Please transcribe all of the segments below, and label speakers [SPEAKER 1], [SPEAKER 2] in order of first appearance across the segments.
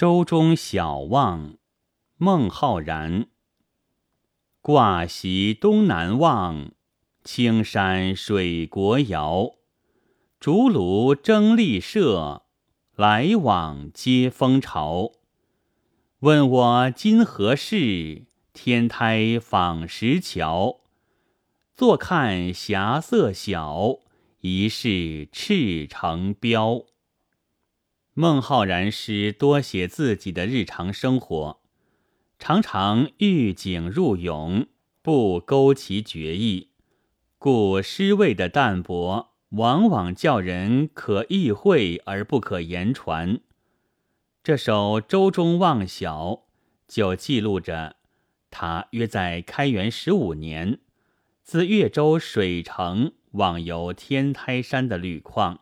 [SPEAKER 1] 舟中小望，孟浩然。挂席东南望，青山水国遥。竹庐争丽舍，来往皆风潮。问我今何事？天台访石桥。坐看霞色小，疑是赤城标。孟浩然诗多写自己的日常生活，常常遇景入咏，不勾其绝意，故诗味的淡薄，往往叫人可意会而不可言传。这首《舟中望晓》就记录着他约在开元十五年，自越州水城往游天台山的旅况。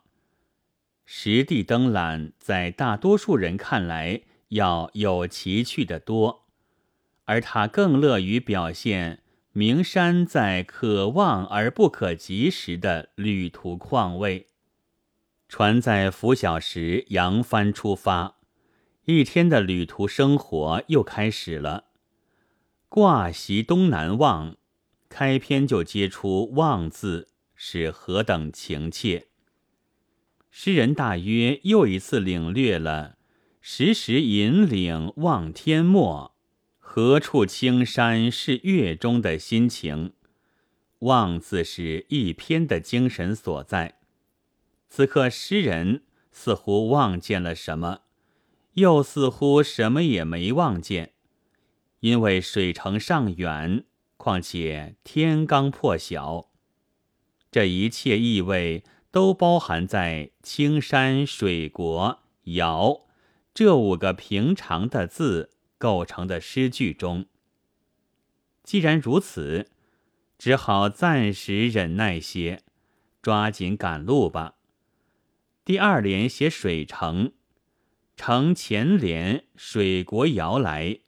[SPEAKER 1] 实地登览，在大多数人看来要有奇趣的多，而他更乐于表现名山在可望而不可及时的旅途况味。船在拂晓时扬帆出发，一天的旅途生活又开始了。挂席东南望，开篇就接出“望”字，是何等情切。诗人大约又一次领略了“时时引领望天漠，何处青山是月中”的心情。望字是一篇的精神所在。此刻诗人似乎望见了什么，又似乎什么也没望见，因为水城尚远，况且天刚破晓，这一切意味。都包含在“青山水国遥”这五个平常的字构成的诗句中。既然如此，只好暂时忍耐些，抓紧赶路吧。第二联写水城，城前联水国遥来，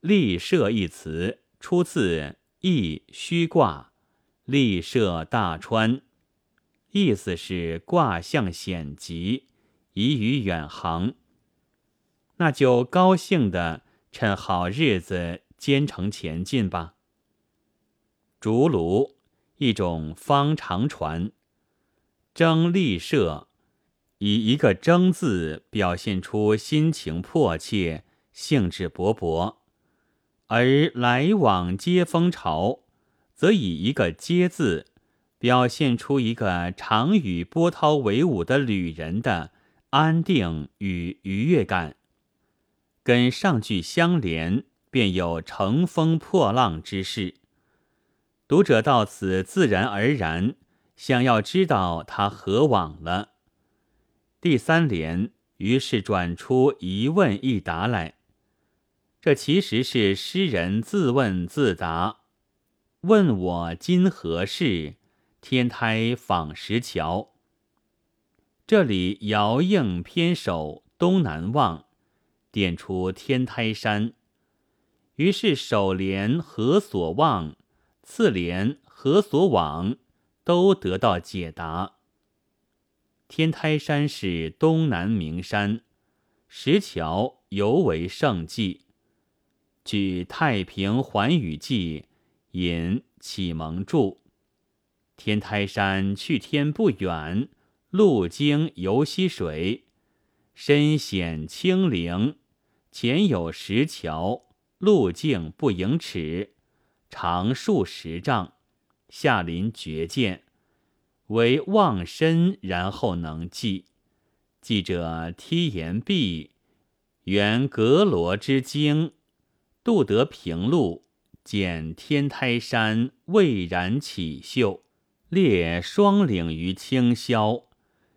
[SPEAKER 1] 立设一词出自《易虚卦》，立设大川。意思是卦象险急，宜于远航。那就高兴的趁好日子兼程前进吧。竹庐，一种方长船。征立舍，以一个征字表现出心情迫切、兴致勃勃；而来往接风潮，则以一个接字。表现出一个常与波涛为伍的旅人的安定与愉悦感，跟上句相连，便有乘风破浪之势。读者到此自然而然想要知道他何往了。第三联于是转出一问一答来，这其实是诗人自问自答：“问我今何事？”天台访石桥，这里遥应偏首东南望，点出天台山。于是首联何所望，次联何所往，都得到解答。天台山是东南名山，石桥尤为胜迹。据《太平寰宇记》引启蒙注。天台山去天不远，路经游溪水，深险清灵，前有石桥，路径不盈尺，长数十丈，下临绝涧，为望深然后能济。记者梯岩壁，原阁罗之经，渡得平路，见天台山蔚然起秀。列双岭于清霄，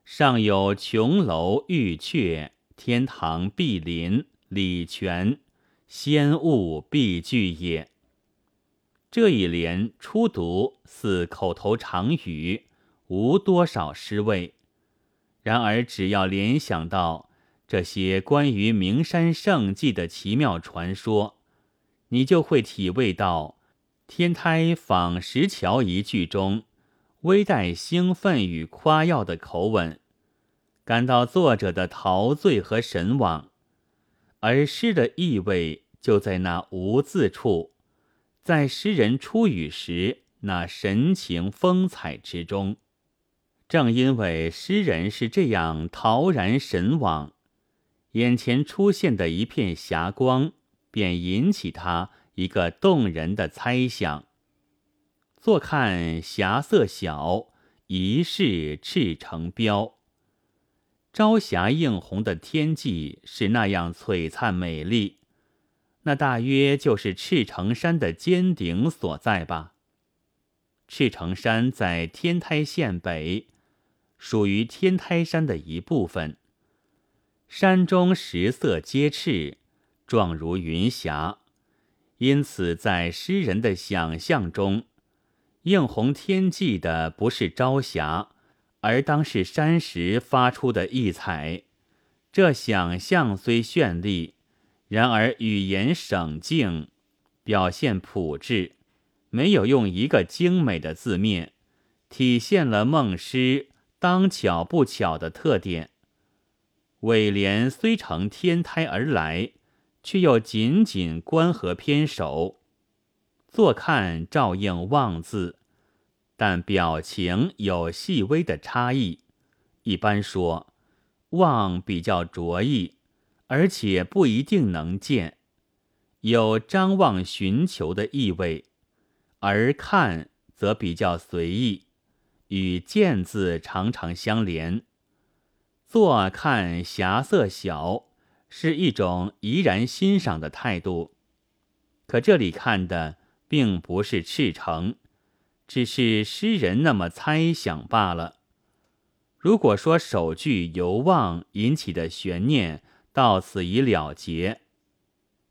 [SPEAKER 1] 上有琼楼玉阙，天堂碧林，礼泉，仙物必具也。这一联初读似口头常语，无多少诗味。然而，只要联想到这些关于名山胜迹的奇妙传说，你就会体味到“天台访石桥”一句中。微带兴奋与夸耀的口吻，感到作者的陶醉和神往，而诗的意味就在那“无”字处，在诗人出语时那神情风采之中。正因为诗人是这样陶然神往，眼前出现的一片霞光，便引起他一个动人的猜想。坐看霞色小，疑是赤城标。朝霞映红的天际是那样璀璨美丽，那大约就是赤城山的尖顶所在吧。赤城山在天台县北。属于天台山的一部分。山中石色皆赤，状如云霞，因此在诗人的想象中，映红天际的不是朝霞，而当是山石发出的异彩。这想象虽绚丽，然而语言省静，表现朴质，没有用一个精美的字面，体现了孟诗。当巧不巧的特点，尾联虽乘天胎而来，却又紧紧关合偏首。坐看照应望字，但表情有细微的差异。一般说，望比较着意，而且不一定能见，有张望寻求的意味；而看则比较随意。与见字常常相连，坐看霞色小，是一种怡然欣赏的态度。可这里看的并不是赤诚，只是诗人那么猜想罢了。如果说首句由望引起的悬念到此已了结，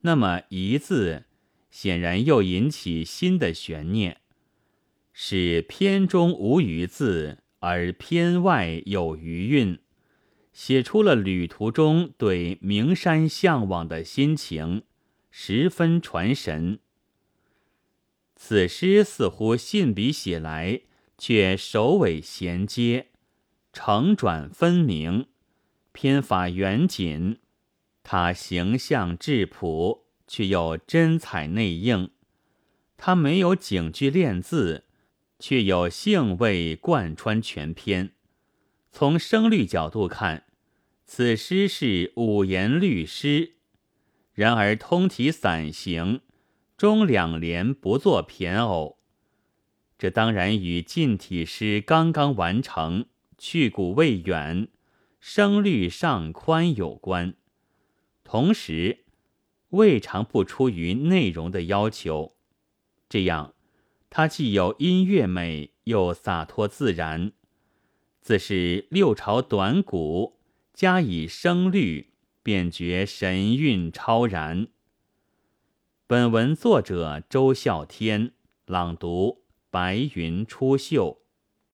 [SPEAKER 1] 那么一字显然又引起新的悬念。使篇中无余字，而篇外有余韵，写出了旅途中对名山向往的心情，十分传神。此诗似乎信笔写来，却首尾衔接，承转分明，篇法严谨。他形象质朴，却又真彩内应。他没有警句练字。却有兴味贯穿全篇。从声律角度看，此诗是五言律诗；然而通体散行，中两联不作骈偶，这当然与近体诗刚刚完成、去古未远、声律尚宽有关。同时，未尝不出于内容的要求。这样。它既有音乐美，又洒脱自然，自是六朝短古，加以声律，便觉神韵超然。本文作者周啸天，朗读：白云出岫。